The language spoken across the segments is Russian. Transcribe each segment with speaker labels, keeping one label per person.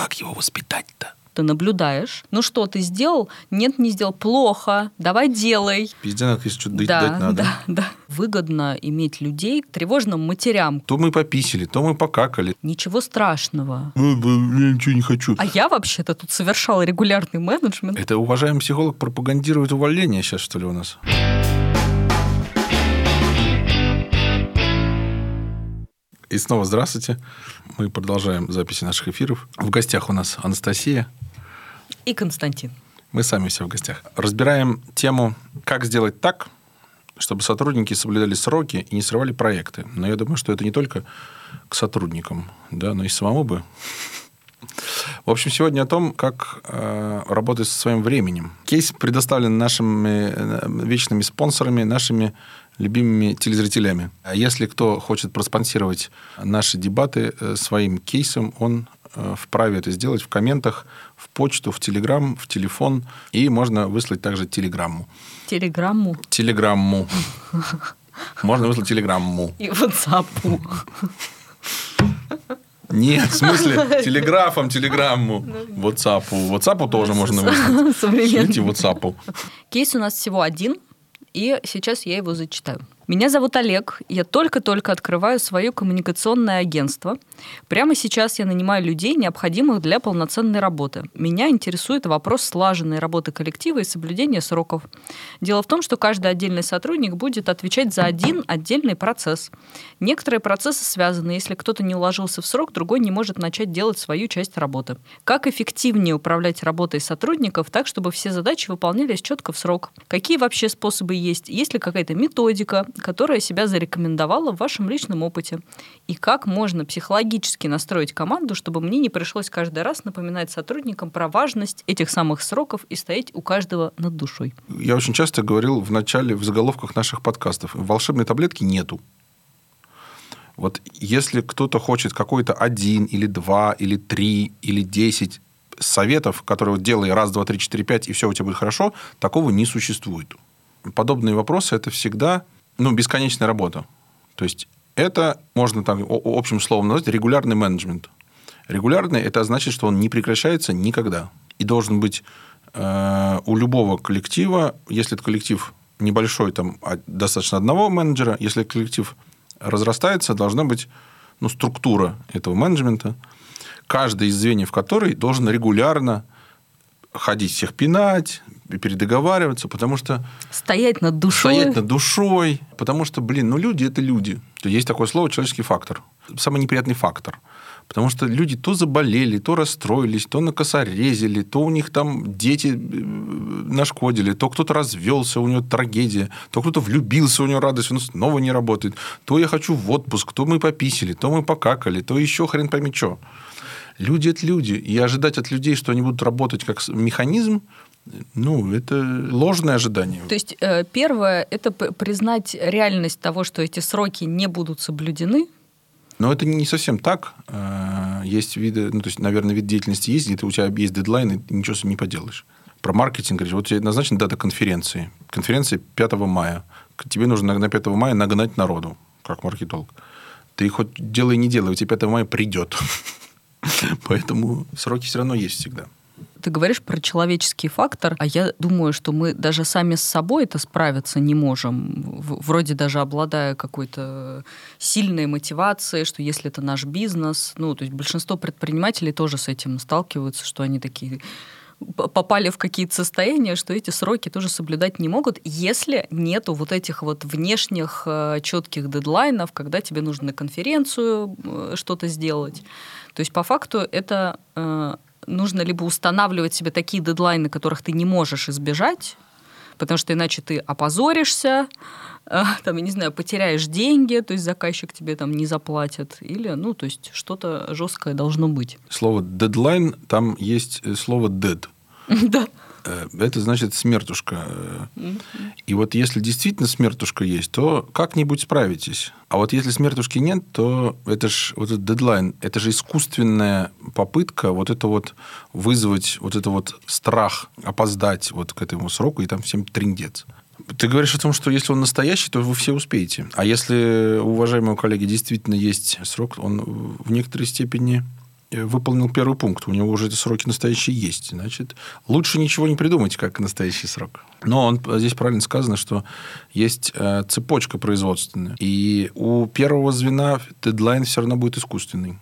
Speaker 1: как его воспитать-то?
Speaker 2: Ты наблюдаешь. Ну что, ты сделал? Нет, не сделал. Плохо. Давай делай.
Speaker 1: Пизденок, если что-то
Speaker 2: да,
Speaker 1: дать надо.
Speaker 2: да, да. Выгодно иметь людей к тревожным матерям.
Speaker 1: То мы пописали, то мы покакали.
Speaker 2: Ничего страшного.
Speaker 1: Ну, Я ничего не хочу.
Speaker 2: А я вообще-то тут совершала регулярный менеджмент.
Speaker 1: Это уважаемый психолог пропагандирует увольнение сейчас, что ли, у нас? И снова здравствуйте. Мы продолжаем записи наших эфиров. В гостях у нас Анастасия.
Speaker 2: И Константин.
Speaker 1: Мы сами все в гостях. Разбираем тему, как сделать так, чтобы сотрудники соблюдали сроки и не срывали проекты. Но я думаю, что это не только к сотрудникам, да, но и самому бы. В общем, сегодня о том, как э, работать со своим временем. Кейс предоставлен нашими э, вечными спонсорами, нашими любимыми телезрителями. А если кто хочет проспонсировать наши дебаты э, своим кейсом, он э, вправе это сделать в комментах, в почту, в телеграм, в телефон. И можно выслать также телеграмму.
Speaker 2: Телеграмму.
Speaker 1: Телеграмму. Можно выслать телеграмму.
Speaker 2: И WhatsApp.
Speaker 1: Нет, в смысле, телеграфом, телеграмму. WhatsApp. WhatsApp тоже можно выслать. Шлите WhatsApp.
Speaker 2: Кейс у нас всего один, и сейчас я его зачитаю. Меня зовут Олег, я только-только открываю свое коммуникационное агентство. Прямо сейчас я нанимаю людей, необходимых для полноценной работы. Меня интересует вопрос слаженной работы коллектива и соблюдения сроков. Дело в том, что каждый отдельный сотрудник будет отвечать за один отдельный процесс. Некоторые процессы связаны. Если кто-то не уложился в срок, другой не может начать делать свою часть работы. Как эффективнее управлять работой сотрудников так, чтобы все задачи выполнялись четко в срок? Какие вообще способы есть? Есть ли какая-то методика, которая себя зарекомендовала в вашем личном опыте? И как можно психологически настроить команду, чтобы мне не пришлось каждый раз напоминать сотрудникам про важность этих самых сроков и стоять у каждого над душой?
Speaker 1: Я очень часто говорил в начале, в заголовках наших подкастов, волшебной таблетки нету. Вот если кто-то хочет какой-то один или два или три или десять советов, которые вот делай раз, два, три, четыре, пять, и все у тебя будет хорошо, такого не существует. Подобные вопросы – это всегда ну, бесконечная работа. То есть это можно так общим словом назвать регулярный менеджмент. Регулярный – это значит, что он не прекращается никогда. И должен быть э, у любого коллектива, если это коллектив небольшой, там а, достаточно одного менеджера, если коллектив разрастается, должна быть ну, структура этого менеджмента, каждый из звеньев которой должен регулярно ходить всех пинать, передоговариваться, потому что
Speaker 2: Стоять над душой.
Speaker 1: стоять над душой, потому что, блин, ну люди это люди. Есть такое слово человеческий фактор. Самый неприятный фактор. Потому что люди то заболели, то расстроились, то накосорезили, то у них там дети э, нашкодили, то кто-то развелся, у него трагедия, то кто-то влюбился, у него радость, он снова не работает, то я хочу в отпуск, то мы пописали, то мы покакали, то еще хрен пойми что. Люди – это люди. И ожидать от людей, что они будут работать как механизм, ну, это ложное ожидание.
Speaker 2: То есть э, первое – это признать реальность того, что эти сроки не будут соблюдены.
Speaker 1: Но это не совсем так. Э, Есть виды, ну, то есть, наверное, вид деятельности есть, где у тебя есть дедлайн, и ты ничего с ним не поделаешь. Про маркетинг говоришь, вот тебе назначена дата конференции. Конференция 5 мая. Тебе нужно на 5 мая нагнать народу, как маркетолог. Ты хоть делай, не делай, у тебя 5 мая придет. Поэтому сроки все равно есть всегда.
Speaker 2: Ты говоришь про человеческий фактор, а я думаю, что мы даже сами с собой это справиться не можем. Вроде даже обладая какой-то сильной мотивацией, что если это наш бизнес, ну, то есть большинство предпринимателей тоже с этим сталкиваются, что они такие попали в какие-то состояния, что эти сроки тоже соблюдать не могут, если нету вот этих вот внешних э, четких дедлайнов, когда тебе нужно на конференцию э, что-то сделать. То есть по факту это э, нужно либо устанавливать себе такие дедлайны, которых ты не можешь избежать, потому что иначе ты опозоришься, э, там, я не знаю, потеряешь деньги, то есть заказчик тебе там не заплатит, или, ну, то есть что-то жесткое должно быть.
Speaker 1: Слово дедлайн, там есть э, слово dead.
Speaker 2: Да.
Speaker 1: Э, Это значит смертушка. И вот если действительно смертушка есть, то как-нибудь справитесь. А вот если смертушки нет, то это же вот этот дедлайн, это же искусственная попытка вот это вот вызвать вот это вот страх опоздать вот к этому сроку, и там всем триндец. Ты говоришь о том, что если он настоящий, то вы все успеете. А если у уважаемого коллеги действительно есть срок, он в некоторой степени выполнил первый пункт, у него уже эти сроки настоящие есть. Значит, лучше ничего не придумать, как настоящий срок. Но он, здесь правильно сказано, что есть э, цепочка производственная. И у первого звена дедлайн все равно будет искусственный.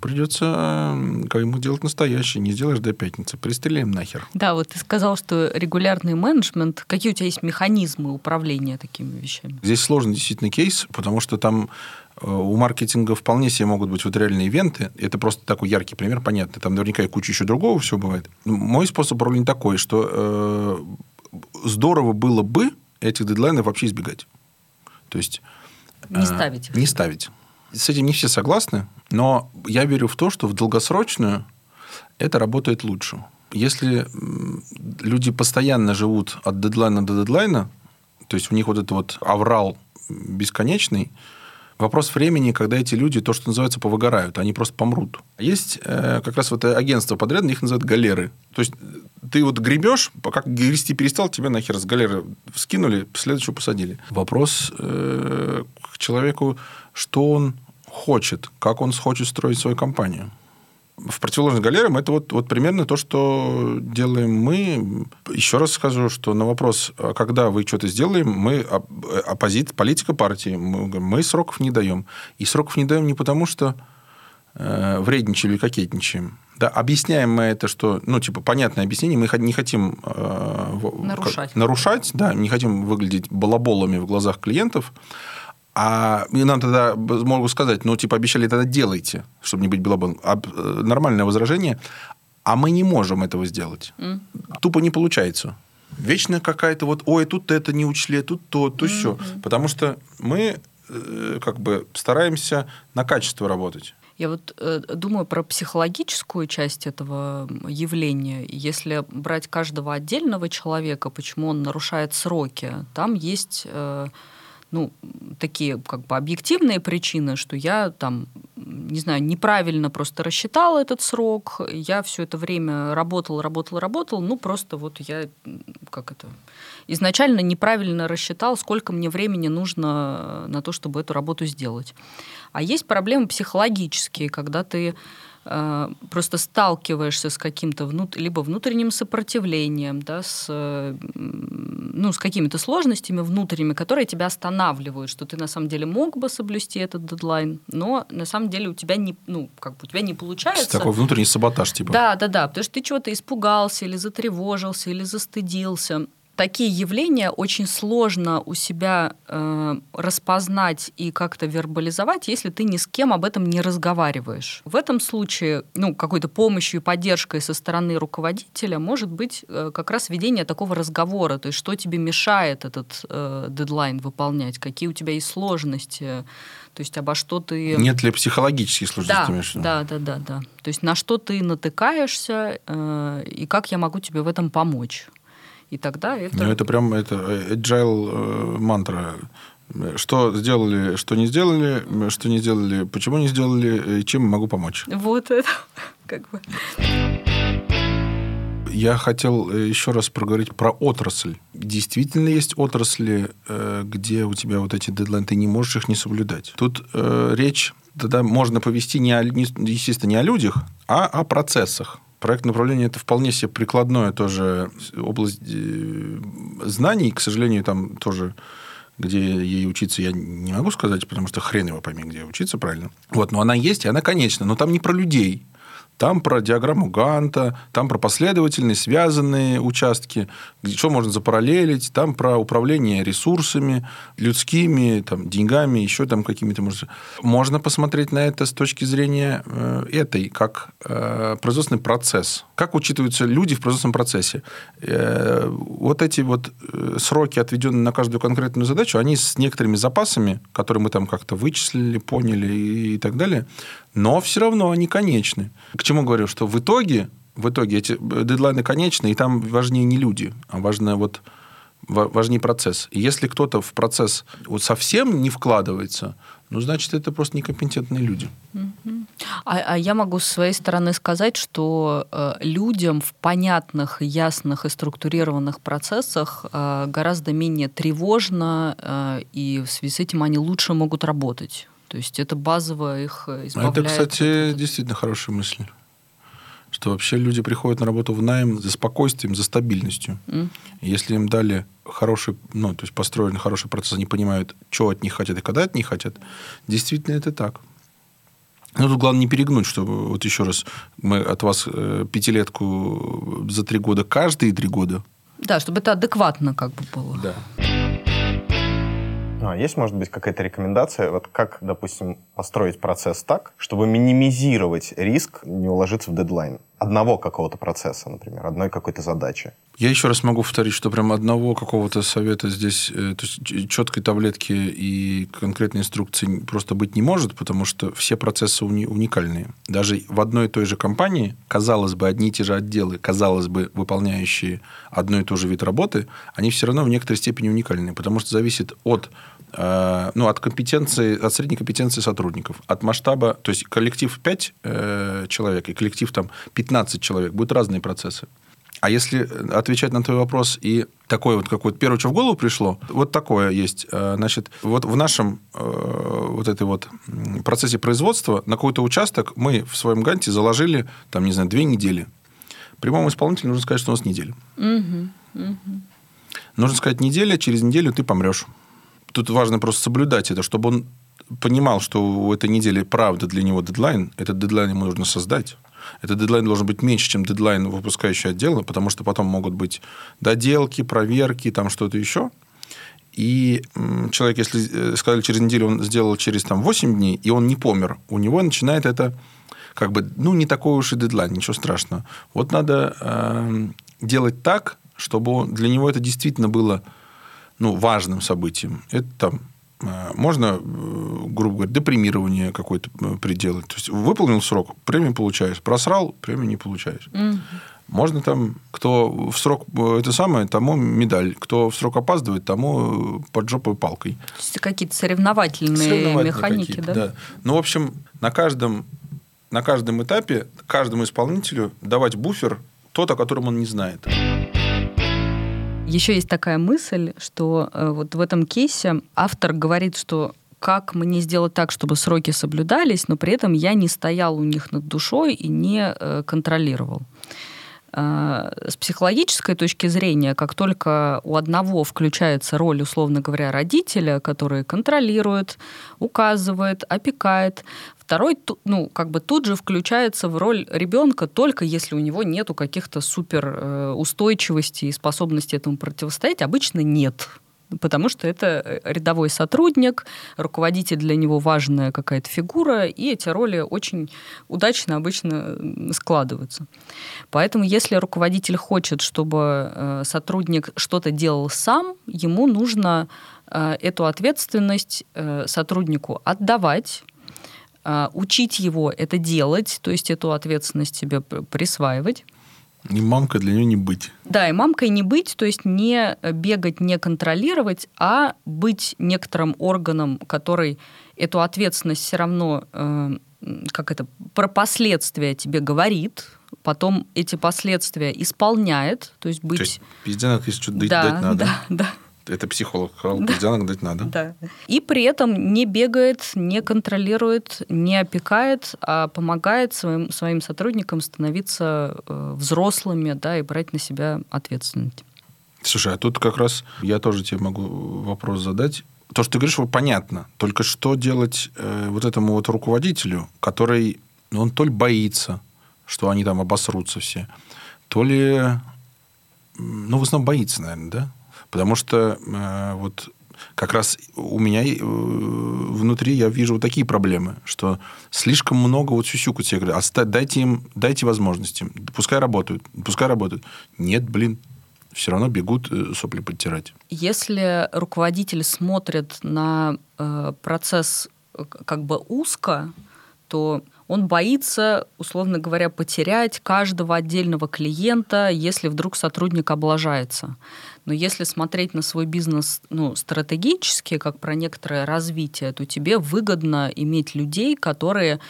Speaker 1: Придется как ему делать настоящее. Не сделаешь до пятницы. Пристрелим нахер.
Speaker 2: Да, вот ты сказал, что регулярный менеджмент. Какие у тебя есть механизмы управления такими вещами?
Speaker 1: Здесь сложный действительно кейс, потому что там э, у маркетинга вполне себе могут быть вот реальные ивенты. Это просто такой яркий пример, понятно. Там наверняка и куча еще другого всего бывает. Мой способ управления такой, что э, здорово было бы этих дедлайнов вообще избегать. То есть...
Speaker 2: Не э, ставить их.
Speaker 1: Не ставить. С этим не все согласны, но я верю в то, что в долгосрочную это работает лучше. Если люди постоянно живут от дедлайна до дедлайна, то есть у них вот этот вот аврал бесконечный, вопрос времени, когда эти люди, то, что называется, повыгорают, они просто помрут. Есть э, как раз вот агентство подрядное, их называют галеры. То есть ты вот гребешь, как грести перестал, тебя нахер с галеры скинули, следующего посадили. Вопрос э, к человеку, что он хочет, как он хочет строить свою компанию. В противоположность галерам это вот, вот примерно то, что делаем мы. Еще раз скажу, что на вопрос, а когда вы что-то сделаем, мы оппозит, политика партии, мы, мы сроков не даем. И сроков не даем не потому, что э, вредничали или кокетничаем. Да, объясняем мы это, что, ну, типа, понятное объяснение, мы не хотим
Speaker 2: э, нарушать.
Speaker 1: нарушать, да, не хотим выглядеть балаболами в глазах клиентов, а нам тогда могут сказать, ну, типа, обещали, тогда делайте, чтобы не быть белобон. А, э, нормальное возражение. А мы не можем этого сделать. Mm. Тупо не получается. Вечно какая-то вот, ой, тут это не учли, тут то, то mm-hmm. все. Потому что мы э, как бы стараемся на качество работать.
Speaker 2: Я вот э, думаю про психологическую часть этого явления. Если брать каждого отдельного человека, почему он нарушает сроки, там есть э, ну, такие как бы объективные причины, что я там, не знаю, неправильно просто рассчитала этот срок, я все это время работал, работал, работал, ну, просто вот я, как это, изначально неправильно рассчитал, сколько мне времени нужно на то, чтобы эту работу сделать. А есть проблемы психологические, когда ты просто сталкиваешься с каким-то внут... либо внутренним сопротивлением, да, с, ну, с какими-то сложностями внутренними, которые тебя останавливают, что ты на самом деле мог бы соблюсти этот дедлайн, но на самом деле у тебя не, ну, как бы у тебя не получается.
Speaker 1: Такой внутренний саботаж, типа.
Speaker 2: Да, да, да, потому что ты чего-то испугался или затревожился, или застыдился такие явления очень сложно у себя э, распознать и как-то вербализовать, если ты ни с кем об этом не разговариваешь. В этом случае, ну, какой-то помощью и поддержкой со стороны руководителя может быть э, как раз ведение такого разговора, то есть что тебе мешает этот э, дедлайн выполнять, какие у тебя есть сложности, то есть обо что ты...
Speaker 1: Нет ли психологических сложностей?
Speaker 2: Да, да, да, да, да. То есть на что ты натыкаешься э, и как я могу тебе в этом помочь. И тогда это...
Speaker 1: Ну, это прям это agile э, мантра. Что сделали, что не сделали, что не сделали, почему не сделали, и чем могу помочь.
Speaker 2: Вот это как бы...
Speaker 1: Я хотел э, еще раз проговорить про отрасль. Действительно есть отрасли, э, где у тебя вот эти дедлайны, ты не можешь их не соблюдать. Тут э, речь тогда можно повести, не о, не, естественно, не о людях, а о процессах. Проект направления это вполне себе прикладное тоже область э, знаний. К сожалению, там тоже где ей учиться, я не могу сказать, потому что хрен его пойми, где учиться правильно. Вот, но она есть, и она конечна. Но там не про людей. Там про диаграмму Ганта, там про последовательные, связанные участки, что можно запараллелить, там про управление ресурсами, людскими, там, деньгами, еще там какими-то... Можно посмотреть на это с точки зрения э, этой, как э, производственный процесс. Как учитываются люди в производственном процессе. Э, вот эти вот сроки, отведенные на каждую конкретную задачу, они с некоторыми запасами, которые мы там как-то вычислили, поняли и так далее, но все равно они конечны. К чему говорю, что в итоге, в итоге эти дедлайны конечны, и там важнее не люди, а важно вот важнее процесс. И если кто-то в процесс вот совсем не вкладывается, ну, значит, это просто некомпетентные люди.
Speaker 2: А, а я могу с своей стороны сказать, что э, людям в понятных, ясных и структурированных процессах э, гораздо менее тревожно, э, и в связи с этим они лучше могут работать. То есть это базово их
Speaker 1: А
Speaker 2: избавляет.
Speaker 1: Это, кстати,
Speaker 2: от-
Speaker 1: действительно хорошая мысль. Что вообще люди приходят на работу в найм за спокойствием, за стабильностью. И Если им дали хороший, ну, то есть построен хороший процесс, они понимают, что от них хотят и когда от них хотят, действительно это так. Ну, тут главное не перегнуть, что вот еще раз, мы от вас э, пятилетку за три года каждые три года.
Speaker 2: Да, чтобы это адекватно как бы было.
Speaker 1: Да.
Speaker 3: А, есть, может быть, какая-то рекомендация, вот как, допустим, построить процесс так, чтобы минимизировать риск не уложиться в дедлайн одного какого-то процесса, например, одной какой-то задачи?
Speaker 1: Я еще раз могу повторить, что прям одного какого-то совета здесь, э, то есть четкой таблетки и конкретной инструкции просто быть не может, потому что все процессы уни- уникальные. Даже в одной и той же компании, казалось бы, одни и те же отделы, казалось бы, выполняющие одно и то же вид работы, они все равно в некоторой степени уникальны, потому что зависит от ну, от компетенции, от средней компетенции сотрудников, от масштаба, то есть коллектив 5 э, человек и коллектив там 15 человек, будут разные процессы. А если отвечать на твой вопрос и такой вот какой-то первое, что в голову пришло, вот такое есть. Э, Значит, вот в нашем э, вот этой вот процессе производства на какой-то участок мы в своем ганте заложили, там, не знаю, две недели. Прямому исполнителю нужно сказать, что у нас неделя.
Speaker 2: Мгм, мгм.
Speaker 1: Нужно сказать неделя, через неделю ты помрешь. Тут важно просто соблюдать это, чтобы он понимал, что у этой недели правда для него дедлайн. Этот дедлайн ему нужно создать. Этот дедлайн должен быть меньше, чем дедлайн выпускающего отдела, потому что потом могут быть доделки, проверки, там что-то еще. И человек, если э, сказали через неделю, он сделал через там, 8 дней, и он не помер, у него начинает это как бы, ну, не такой уж и дедлайн, ничего страшного. Вот надо эм, делать так, чтобы для него это действительно было ну, важным событием. Это там э, можно, э, грубо говоря, депримирование какое-то э, приделать. То есть выполнил срок, премию получаешь. Просрал, премию не получаешь.
Speaker 2: Мгм.
Speaker 1: Можно там, кто в срок это самое, тому медаль. Кто в срок опаздывает, тому под жопой палкой.
Speaker 2: То есть какие-то соревновательные,
Speaker 1: Соревновательные
Speaker 2: механики,
Speaker 1: какие-то,
Speaker 2: да?
Speaker 1: Ну, в общем, на каждом, на каждом этапе каждому исполнителю давать буфер тот, о котором он не знает.
Speaker 2: Еще есть такая мысль, что э, вот в этом кейсе автор говорит, что как мне сделать так, чтобы сроки соблюдались, но при этом я не стоял у них над душой и не э, контролировал. Э, С психологической точки зрения, как только у одного включается роль, условно говоря, родителя, который контролирует, указывает, опекает, второй, ну, как бы тут же включается в роль ребенка, только если у него нету каких-то супер э, устойчивости и способности этому противостоять, обычно нет. Потому что это э, рядовой сотрудник, руководитель для него важная какая-то фигура, и эти роли очень удачно обычно складываются. Поэтому, если руководитель хочет, чтобы э, сотрудник что-то делал сам, ему нужно эту ответственность сотруднику отдавать, учить его это делать, то есть эту ответственность себе присваивать.
Speaker 1: И мамка для него не быть.
Speaker 2: Да, и мамкой не быть, то есть не бегать, не контролировать, а быть некоторым органом, который эту ответственность все равно, э, как это, про последствия тебе говорит, потом эти последствия исполняет, то есть быть...
Speaker 1: То есть пизденок, если что-то
Speaker 2: да,
Speaker 1: дать надо.
Speaker 2: да, да.
Speaker 1: Это психолог сказал, пизденок дать надо.
Speaker 2: Да. И при этом не бегает, не контролирует, не опекает, а помогает своим, своим сотрудникам становиться э, взрослыми да, и брать на себя ответственность.
Speaker 1: Слушай, а тут как раз я тоже тебе могу вопрос задать. То, что ты говоришь, понятно. Только что делать э, вот этому вот руководителю, который, ну, он то ли боится, что они там обосрутся все, то ли, ну, в основном боится, наверное, да? Потому что э, вот как раз у меня э, внутри я вижу вот такие проблемы, что слишком много вот сюсюкают себе. Говорят, «Оста- дайте им, дайте возможности. Пускай работают, пускай работают. Нет, блин, все равно бегут э, сопли подтирать.
Speaker 2: Если руководитель смотрит на э, процесс э, как бы узко, то он боится, условно говоря, потерять каждого отдельного клиента, если вдруг сотрудник облажается. Но если смотреть на свой бизнес ну, стратегически, как про некоторое развитие, то тебе выгодно иметь людей, которые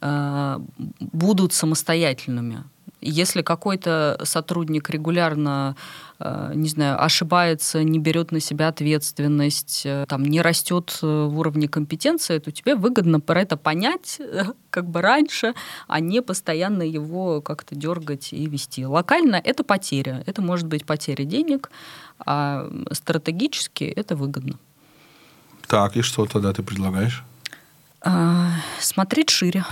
Speaker 2: э, будут самостоятельными. Если какой-то сотрудник регулярно э, не знаю, ошибается, не берет на себя ответственность, э, там, не растет э, в уровне компетенции, то тебе выгодно про это понять как бы раньше, а не постоянно его как-то дергать и вести. Локально это потеря. Это может быть потеря денег, а стратегически это выгодно.
Speaker 1: Так, и что тогда ты предлагаешь?
Speaker 2: А, смотреть шире.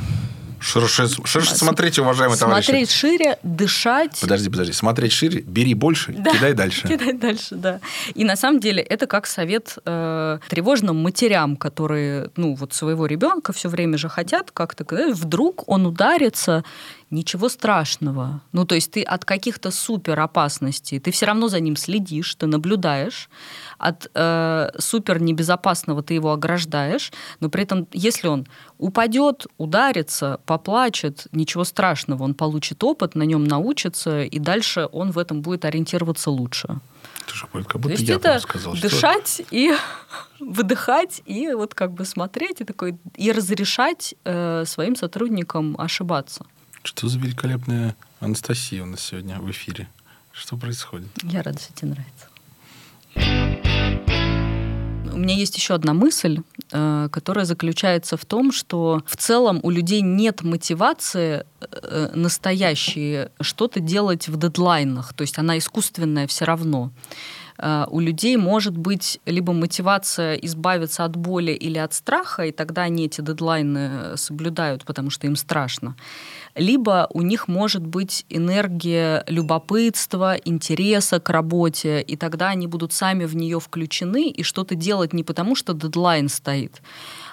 Speaker 1: Ширше, ширше смотрите, уважаемые
Speaker 2: Смотреть
Speaker 1: товарищи.
Speaker 2: Смотреть шире, дышать.
Speaker 1: Подожди, подожди. Смотреть шире, бери больше,
Speaker 2: Да,
Speaker 1: кидай дальше.
Speaker 2: Кидай дальше, да. И на самом деле это как совет э, тревожным матерям, которые, ну, вот своего ребенка все время же хотят как-то, когда вдруг он ударится, ничего страшного. Ну, то есть ты от каких-то супер опасностей, ты все равно за ним следишь, ты наблюдаешь, от э, супер небезопасного ты его ограждаешь, но при этом, если он упадет, ударится, поплачет, ничего страшного, он получит опыт, на нем научится, и дальше он в этом будет ориентироваться лучше.
Speaker 1: Это же как будто
Speaker 2: То есть
Speaker 1: я
Speaker 2: это
Speaker 1: сказал.
Speaker 2: дышать
Speaker 1: Что...
Speaker 2: и выдыхать, и вот как бы смотреть, и, такой, и разрешать э, своим сотрудникам ошибаться.
Speaker 1: Что за великолепная Анастасия у нас сегодня в эфире? Что происходит?
Speaker 2: Я рада, что тебе нравится. Меня есть еще одна мысль, э, которая заключается в том, что в целом у людей нет мотивации э, настоящей что-то делать в дедлайнах, то есть она искусственная все равно. Э, у людей может быть либо мотивация избавиться от боли или от страха, и тогда они эти дедлайны соблюдают, потому что им страшно. Либо у них может быть энергия любопытства, интереса к работе, и тогда они будут сами в нее включены и что-то делать не потому, что дедлайн стоит,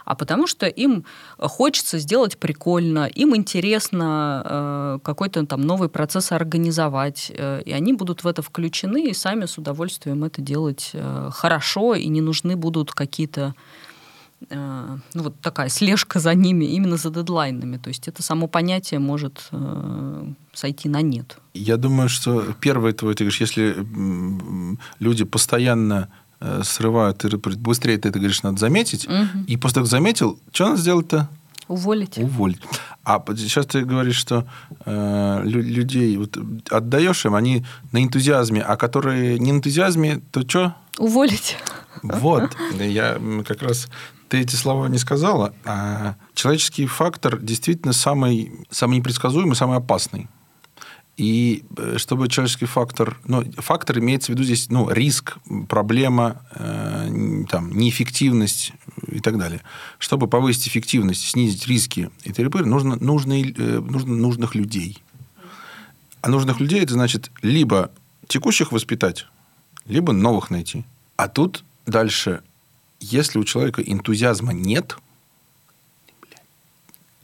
Speaker 2: а потому что им хочется сделать прикольно, им интересно э, какой-то там новый процесс организовать, э, и они будут в это включены и сами с удовольствием это делать э, хорошо, и не нужны будут какие-то ну, вот такая слежка за ними, именно за дедлайнами. То есть это само понятие может э, сойти на нет.
Speaker 1: Я думаю, что первое твое, ты говоришь, если люди постоянно э, срывают, ты быстрее ты это говоришь, надо заметить.
Speaker 2: Угу.
Speaker 1: И после того, как заметил, что надо сделать-то?
Speaker 2: Уволить.
Speaker 1: Уволить. А сейчас ты говоришь, что э, людей вот, отдаешь им, они на энтузиазме, а которые не на энтузиазме, то что?
Speaker 2: Уволить.
Speaker 1: Вот. Я как раз ты эти слова не сказала, а человеческий фактор действительно самый, самый непредсказуемый, самый опасный. И чтобы человеческий фактор... Ну, фактор имеется в виду здесь ну, риск, проблема, э, там, неэффективность и так далее. Чтобы повысить эффективность, снизить риски и т.д. нужно, нужно, э, нужно нужных людей. А нужных людей это значит либо текущих воспитать, либо новых найти. А тут дальше если у человека энтузиазма нет,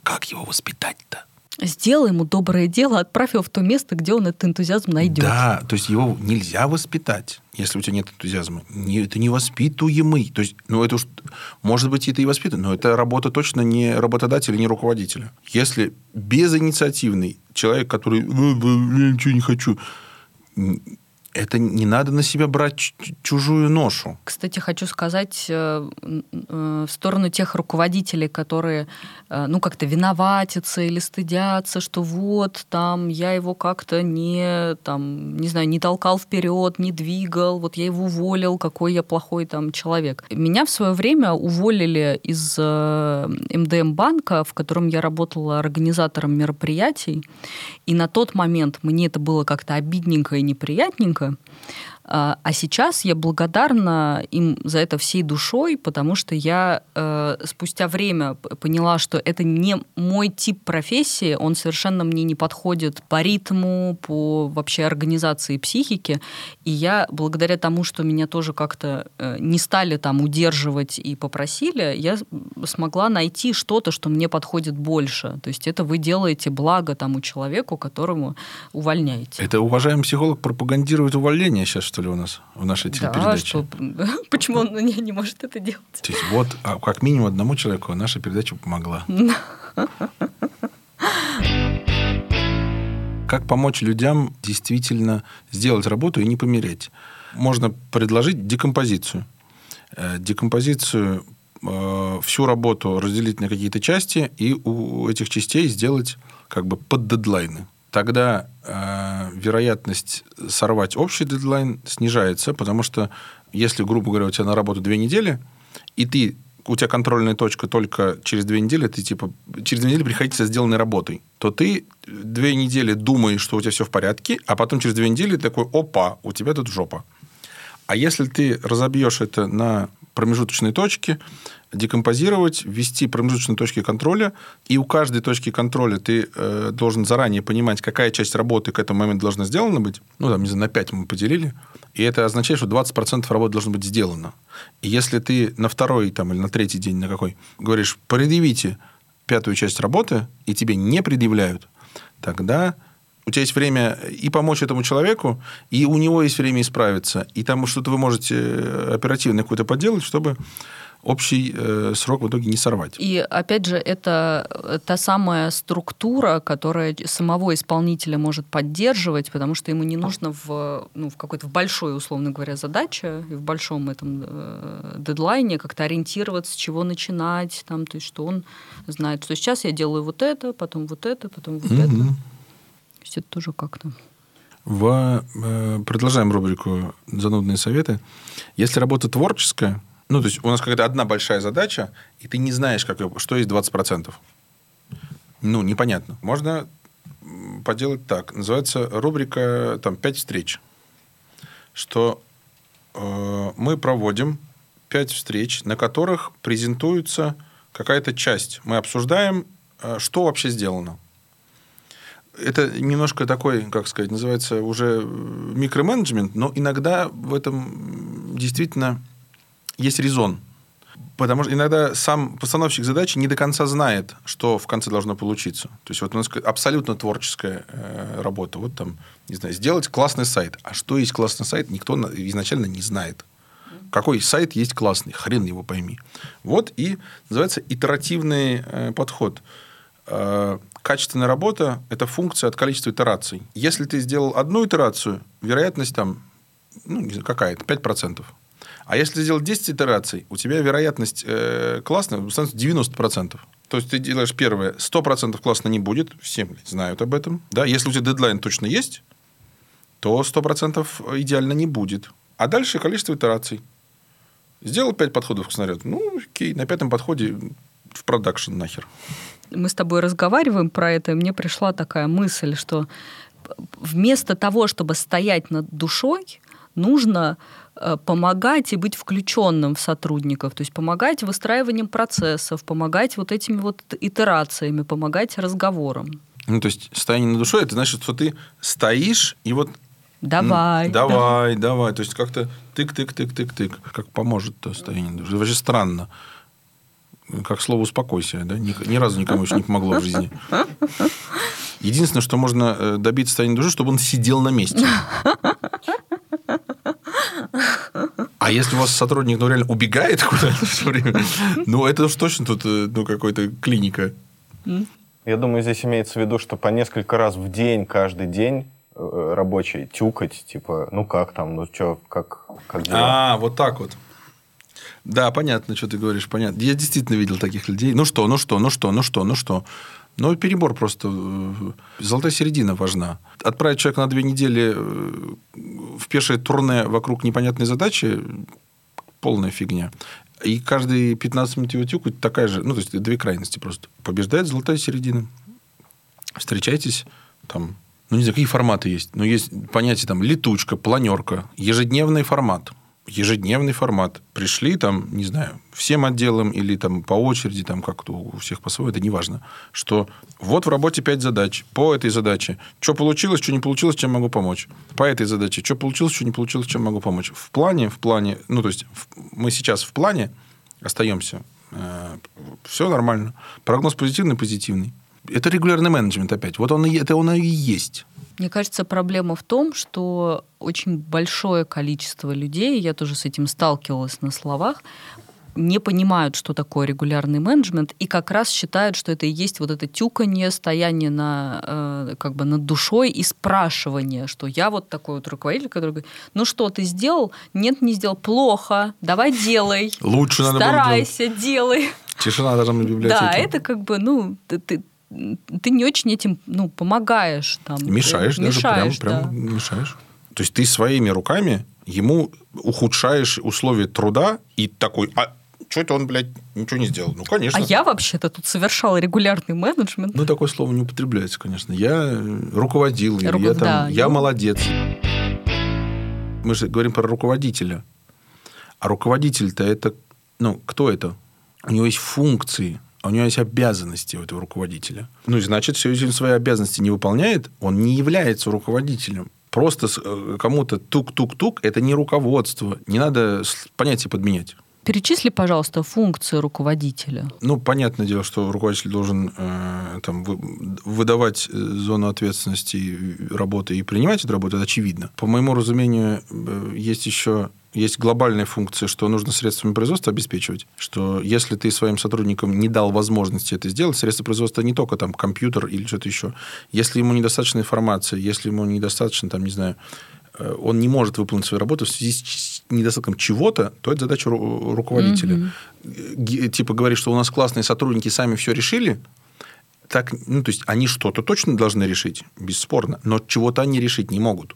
Speaker 1: как его воспитать-то?
Speaker 2: Сделай ему доброе дело, отправь его в то место, где он этот энтузиазм найдет.
Speaker 1: Да, то есть его нельзя воспитать, если у тебя нет энтузиазма. Это невоспитуемый. То есть, ну, это уж, может быть, это и воспитано, но это работа точно не работодателя, не руководителя. Если безинициативный человек, который я ничего не хочу, это не надо на себя брать чужую ношу.
Speaker 2: Кстати, хочу сказать э, э, в сторону тех руководителей, которые, э, ну, как-то виноватятся или стыдятся, что вот, там, я его как-то не, там, не знаю, не толкал вперед, не двигал, вот я его уволил, какой я плохой там человек. Меня в свое время уволили из МДМ-банка, в котором я работала организатором мероприятий, и на тот момент мне это было как-то обидненько и неприятненько, а сейчас я благодарна им за это всей душой, потому что я э, спустя время поняла, что это не мой тип профессии, он совершенно мне не подходит по ритму, по вообще организации психики. И я благодаря тому, что меня тоже как-то э, не стали там удерживать и попросили, я смогла найти что-то, что мне подходит больше. То есть это вы делаете благо тому человеку, которому увольняете.
Speaker 1: Это уважаемый психолог пропагандирует увольнение сейчас, что ли, у нас в нашей телепередаче?
Speaker 2: Да, что, почему он не, не может это делать?
Speaker 1: То есть вот, а как минимум одному человеку наша передача помогла. Как помочь людям действительно сделать работу и не помереть? Можно предложить декомпозицию. Декомпозицию всю работу разделить на какие-то части и у этих частей сделать как бы под дедлайны. Тогда э, вероятность сорвать общий дедлайн снижается, потому что если, грубо говоря, у тебя на работу две недели, и ты у тебя контрольная точка только через две недели, ты типа через две недели приходите со сделанной работой, то ты две недели думаешь, что у тебя все в порядке, а потом через две недели такой, опа, у тебя тут жопа. А если ты разобьешь это на промежуточные точки, декомпозировать, ввести промежуточные точки контроля, и у каждой точки контроля ты э, должен заранее понимать, какая часть работы к этому моменту должна сделана быть. Ну, там, не знаю, на 5 мы поделили. И это означает, что 20% работы должно быть сделано. И если ты на второй там, или на третий день, на какой, говоришь, предъявите пятую часть работы, и тебе не предъявляют, тогда у тебя есть время и помочь этому человеку, и у него есть время исправиться, и там что-то вы можете э, оперативно какое-то поделать, чтобы общий э, срок в итоге не сорвать.
Speaker 2: И опять же, это э, та самая структура, которая самого исполнителя может поддерживать, потому что ему не нужно в, ну, в какой-то в большой, условно говоря, задаче, и в большом этом э, дедлайне как-то ориентироваться, с чего начинать, там, то есть, что он знает, что сейчас я делаю вот это, потом вот это, потом вот угу. это. Есть это тоже как-то.
Speaker 1: В, э, продолжаем рубрику «Занудные советы». Если работа творческая, ну, то есть у нас какая-то одна большая задача, и ты не знаешь, как, что есть 20%. Ну, непонятно. Можно поделать так. Называется рубрика там «Пять встреч». Что э, мы проводим пять встреч, на которых презентуется какая-то часть. Мы обсуждаем, э, что вообще сделано. Это немножко такой, как сказать, называется уже микроменеджмент, но иногда в этом действительно есть резон. Потому что иногда сам постановщик задачи не до конца знает, что в конце должно получиться. То есть, вот у нас абсолютно творческая э, работа. Вот там, не знаю, сделать классный сайт. А что есть классный сайт, никто изначально не знает. Какой сайт есть классный, хрен его пойми. Вот и называется итеративный э, подход. Э, качественная работа – это функция от количества итераций. Если ты сделал одну итерацию, вероятность там ну, какая-то, 5%. А если сделать 10 итераций, у тебя вероятность э, классная становится 90%. То есть ты делаешь первое, 100% классно не будет, все знают об этом. Да? Если у тебя дедлайн точно есть, то 100% идеально не будет. А дальше количество итераций. Сделал 5 подходов к снаряду. Ну, окей, на пятом подходе в продакшн нахер.
Speaker 2: Мы с тобой разговариваем про это, и мне пришла такая мысль, что вместо того, чтобы стоять над душой, нужно Э, помогать и быть включенным в сотрудников, то есть помогать выстраиванием процессов, помогать вот этими вот итерациями, помогать разговорам.
Speaker 1: Ну, то есть стояние на душе, это значит, что ты стоишь и вот
Speaker 2: Давай.
Speaker 1: Давай, да. давай. То есть как-то тык-тык-тык-тык-тык. Как поможет-то стояние на душе. Это вообще странно. Как слово «успокойся». Да? Ни, ни разу никому еще не помогло в жизни. Единственное, что можно э, добиться стояния души, чтобы он сидел на месте. А если у вас сотрудник, ну, реально убегает куда-то все время, ну, это уж точно тут, э, ну, какой-то клиника.
Speaker 3: Я думаю, здесь имеется в виду, что по несколько раз в день, каждый день э, рабочий тюкать, типа, ну как там, ну что, как, как
Speaker 1: дела? А, вот так вот. Да, понятно, что ты говоришь, понятно. Я действительно видел таких людей. Ну что, ну что, ну что, ну что, ну что. Ну, перебор просто. Э, золотая середина важна. Отправить человека на две недели э, в пешее турне вокруг непонятной задачи – полная фигня. И каждые 15 минут его тюкать такая же, ну, то есть, две крайности просто. Побеждает золотая середина. Встречайтесь там, ну, не знаю, какие форматы есть. Но есть понятие там летучка, планерка, ежедневный формат – ежедневный формат. Пришли там, не знаю, всем отделам или там по очереди, там как-то у всех по-своему, это не важно. Что вот в работе пять задач. По этой задаче. Что получилось, что не получилось, чем могу помочь. По этой задаче. Что получилось, что не получилось, чем могу помочь. В плане, в плане, ну, то есть, мы сейчас в плане остаемся. Э, все нормально. Прогноз позитивный, позитивный. Это регулярный менеджмент опять. Вот он, это он и есть.
Speaker 2: Мне кажется, проблема в том, что очень большое количество людей, я тоже с этим сталкивалась на словах, не понимают, что такое регулярный менеджмент, и как раз считают, что это и есть вот это тюканье, стояние на, э, как бы над душой и спрашивание, что я вот такой вот руководитель, который говорит, ну что, ты сделал? Нет, не сделал. Плохо. Давай делай.
Speaker 1: Лучше
Speaker 2: надо Старайся, делай.
Speaker 1: Тишина должна быть в библиотеке.
Speaker 2: Да, это как бы, ну, ты, ты не очень этим ну, помогаешь. Там,
Speaker 1: мешаешь, даже
Speaker 2: мешаешь,
Speaker 1: прям,
Speaker 2: да.
Speaker 1: прям мешаешь. То есть ты своими руками ему ухудшаешь условия труда и такой, а что это он, блядь, ничего не сделал? Ну, конечно.
Speaker 2: А я вообще-то тут совершала регулярный менеджмент.
Speaker 1: Ну, такое слово не употребляется, конечно. Я руководил, или
Speaker 2: Руко-
Speaker 1: я, там,
Speaker 2: да,
Speaker 1: я
Speaker 2: ну.
Speaker 1: молодец. Мы же говорим про руководителя. А руководитель-то это, ну, кто это? У него есть функции, у него есть обязанности у этого руководителя. Ну, значит, все, если он свои обязанности не выполняет, он не является руководителем. Просто э, кому-то тук-тук-тук – это не руководство. Не надо понятие подменять.
Speaker 2: Перечисли, пожалуйста, функции руководителя.
Speaker 1: Ну, понятное дело, что руководитель должен э, там, вы- выдавать э, зону ответственности и работы и принимать эту работу, это очевидно. По моему разумению, э, есть еще есть глобальная функция, что нужно средствами производства обеспечивать, что если ты своим сотрудникам не дал возможности это сделать, средства производства не только там компьютер или что-то еще. Если ему недостаточно информации, если ему недостаточно, там, не знаю, э, он не может выполнить свою работу в связи с недостатком чего-то, то это задача ру- руководителя. Ге- Типа говорит, что у нас классные сотрудники сами все решили, так, ну, то есть они что-то точно должны решить, бесспорно, но чего-то они решить не могут.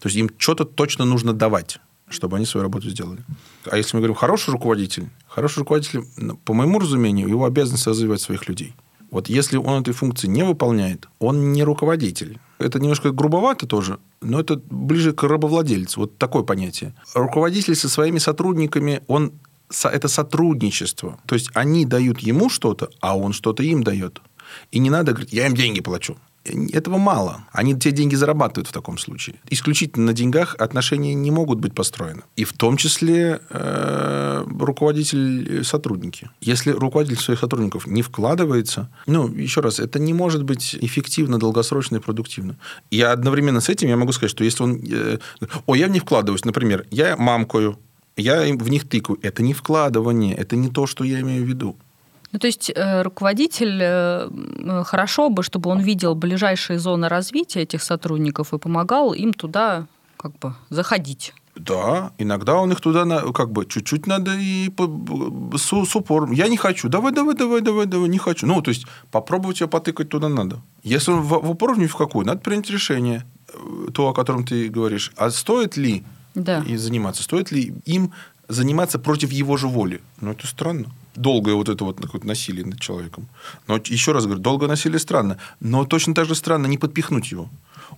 Speaker 1: То есть им что-то точно нужно давать, чтобы они свою работу сделали. А если мы говорим хороший руководитель, хороший руководитель, по моему разумению, его обязанность развивать своих людей. Вот если он этой функции не выполняет, он не руководитель. Это немножко грубовато тоже, но это ближе к рабовладельцу. Вот такое понятие. Руководитель со своими сотрудниками, он это сотрудничество. То есть они дают ему что-то, а он что-то им дает. И не надо говорить, я им деньги плачу. Этого мало. Они те деньги зарабатывают в таком случае. Исключительно на деньгах отношения не могут быть построены. И в том числе э, руководитель и сотрудники. Если руководитель своих сотрудников не вкладывается, ну, еще раз, это не может быть эффективно, долгосрочно и продуктивно. И одновременно с этим я могу сказать, что если он... э, О, я в них вкладываюсь, например, я мамкаю, я в них тыкаю. Это не вкладывание, это не то, что я имею в виду.
Speaker 2: Ну, то есть э, руководитель, э, хорошо бы, чтобы он видел ближайшие зоны развития этих сотрудников и помогал им туда как бы заходить.
Speaker 1: Да, иногда он их туда как бы чуть-чуть надо и с, с упором. Я не хочу. Давай, давай, давай, давай, давай, не хочу. Ну, то есть попробовать ее потыкать туда надо. Если он в, в упор ни в какую, надо принять решение, э, то, о котором ты говоришь. А стоит ли
Speaker 2: Да.
Speaker 1: и заниматься? Стоит ли им заниматься против его же воли? Ну, это странно. Долгое вот это вот какое-то насилие над человеком. Но еще раз говорю, долгое насилие странно. Но точно так же странно не подпихнуть его.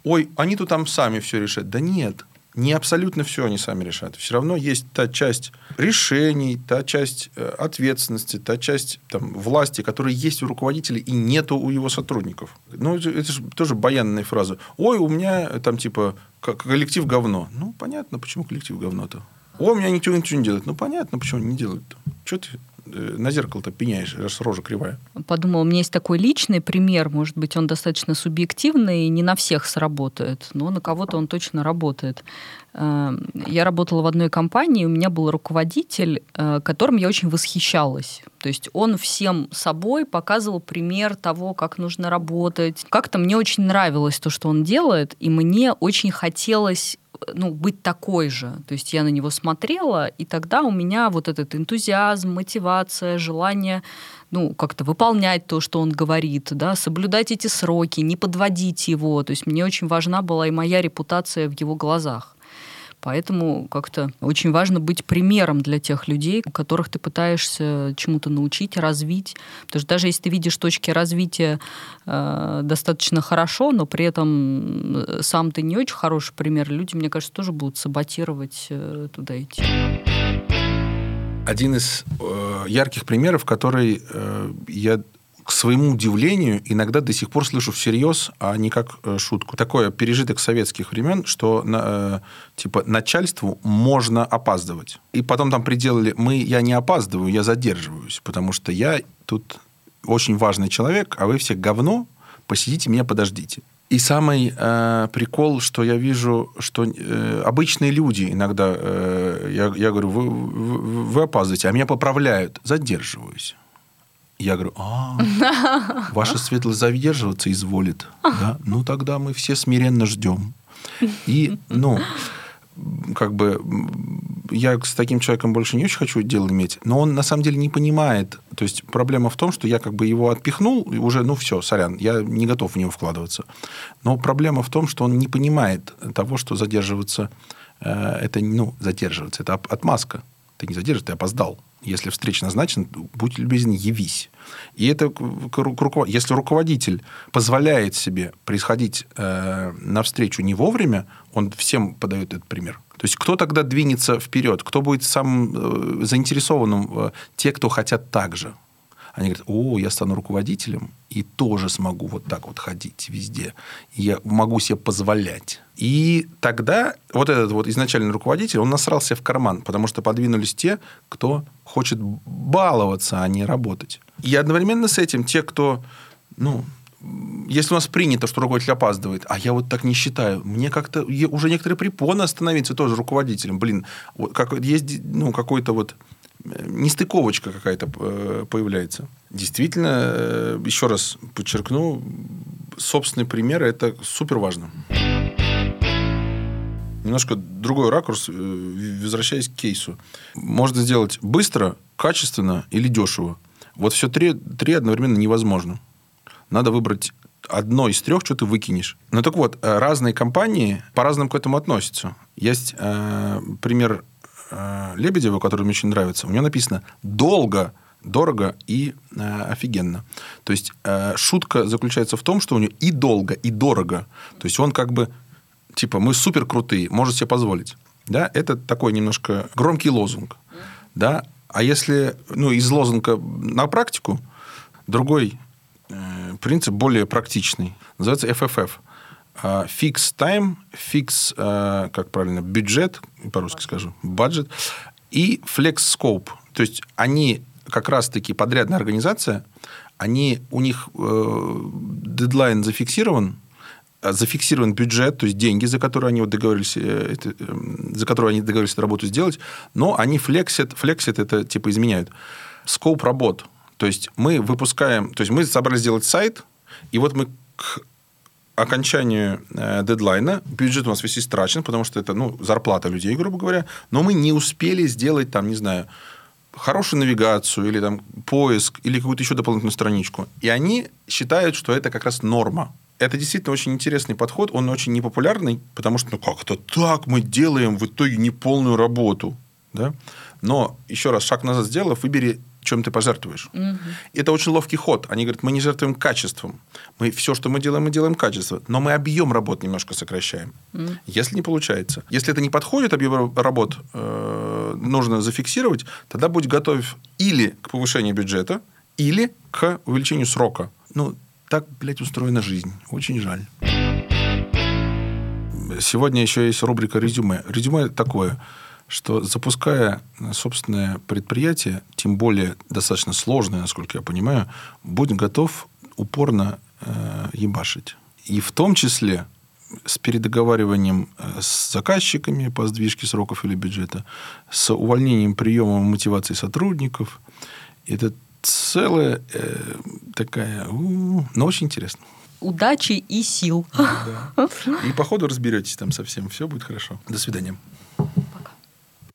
Speaker 1: Ой, они тут там сами все решат. Да нет, не абсолютно все они сами решат. Все равно есть та часть решений, та часть э, ответственности, та часть там, власти, которая есть у руководителя и нету у его сотрудников. Ну, это, же тоже баянная фраза. Ой, у меня э, там типа ко- коллектив говно. Ну, понятно, почему коллектив говно-то. Ой, у меня никто ничего не делает. Ну, понятно, почему не делают-то. Что ты на зеркало-то пеняешь, раз рожа кривая?
Speaker 2: Подумала, у меня есть такой личный пример, может быть, он достаточно субъективный и не на всех сработает, но на кого-то он точно работает. Э, Я работала в одной компании, у меня был руководитель, э, которым я очень восхищалась. То есть он всем собой показывал пример того, как нужно работать. Как-то мне очень нравилось то, что он делает, и мне очень хотелось ну, быть такой же. То есть я на него смотрела, и тогда у меня вот этот энтузиазм, мотивация, желание ну, как-то выполнять то, что он говорит, да, соблюдать эти сроки, не подводить его. То есть мне очень важна была и моя репутация в его глазах. Поэтому как-то очень важно быть примером для тех людей, которых ты пытаешься чему-то научить, развить. Потому что даже если ты видишь точки развития э, достаточно хорошо, но при этом э, сам ты не очень хороший пример, люди, мне кажется, тоже будут саботировать э, туда идти.
Speaker 1: Один из э, ярких примеров, который э, я к своему удивлению, иногда до сих пор слышу всерьез, а не как э, шутку. Такое пережиток советских времен, что на, э, типа начальству можно опаздывать. И потом там приделали, мы, я не опаздываю, я задерживаюсь, потому что я тут очень важный человек, а вы все говно, посидите, меня подождите. И самый э, прикол, что я вижу, что э, обычные люди иногда, э, я, я говорю, вы, вы, вы опаздываете, а меня поправляют, задерживаюсь. Я говорю, а, ваша светлость задерживаться изволит. Да? Ну, тогда мы все смиренно ждем. И, ну, как бы я с таким человеком больше не очень хочу дело иметь, но он на самом деле не понимает. То есть проблема в том, что я как бы его отпихнул, и уже, ну все, сорян, я не готов в него вкладываться. Но проблема в том, что он не понимает того, что задерживаться, э, это, ну, задерживаться, это отмазка. Ты не задержишь, ты опоздал. Если встреча назначена, будь любезен, явись. И это, если руководитель позволяет себе происходить э, навстречу не вовремя, он всем подает этот пример. То есть кто тогда двинется вперед? Кто будет самым э, заинтересованным? Э, те, кто хотят так же. Они говорят, о, я стану руководителем и тоже смогу вот так вот ходить везде. Я могу себе позволять. И тогда вот этот вот изначальный руководитель, он насрался в карман, потому что подвинулись те, кто хочет баловаться, а не работать. И одновременно с этим те, кто, ну, если у нас принято, что руководитель опаздывает, а я вот так не считаю, мне как-то уже некоторые препоны становиться тоже руководителем. Блин, вот как, есть ну, какой-то вот э, нестыковочка какая-то э, появляется. Действительно, э, еще раз подчеркну, собственный пример – это супер важно. Немножко другой ракурс, возвращаясь к кейсу. Можно сделать быстро, качественно или дешево. Вот все три, три одновременно невозможно. Надо выбрать одно из трех, что ты выкинешь. Ну так вот, э, разные компании по-разному к этому относятся. Есть э, пример э, Лебедева, который мне очень нравится. У него написано «долго», дорого и э, офигенно. То есть э, шутка заключается в том, что у него и долго, и дорого. То есть он как бы типа мы супер крутые, может себе позволить. Да, это такой немножко громкий лозунг. Да, а если ну, из лозунга на практику, другой Э, принцип более практичный. Называется FFF. А, fix time, fix, э, как правильно, бюджет, по-русски скажу, бюджет, и flex scope. То есть, они как раз-таки подрядная организация, они, у них э, дедлайн зафиксирован, зафиксирован бюджет, то есть деньги, за которые они вот договорились, это, за которые они договорились эту работу сделать, но они флексят, флексят это типа изменяют. Скоп работ – то есть мы выпускаем, то есть мы собрались сделать сайт, и вот мы к окончанию э, дедлайна, бюджет у нас весь истрачен, потому что это ну, зарплата людей, грубо говоря, но мы не успели сделать там, не знаю, хорошую навигацию или там поиск или какую-то еще дополнительную страничку. И они считают, что это как раз норма. Это действительно очень интересный подход, он очень непопулярный, потому что ну как это так мы делаем в итоге неполную работу. Да? Но еще раз шаг назад сделав, выбери чем ты пожертвуешь. Угу. Это очень ловкий ход. Они говорят, мы не жертвуем качеством. Мы все, что мы делаем, мы делаем качество. Но мы объем работ немножко сокращаем. Угу. Если не получается. Если это не подходит, объем работ э, нужно зафиксировать, тогда будь готов или к повышению бюджета, или к увеличению срока. Ну, так, блядь, устроена жизнь. Очень жаль. Сегодня еще есть рубрика резюме. Резюме такое – что запуская собственное предприятие, тем более достаточно сложное, насколько я понимаю, будь готов упорно э, ебашить. И в том числе с передоговариванием э, с заказчиками по сдвижке сроков или бюджета, с увольнением приема мотивации сотрудников. Это целая э, такая... У, но очень интересно.
Speaker 2: Удачи и сил.
Speaker 1: Да. И по ходу разберетесь там совсем. Все будет хорошо. До свидания.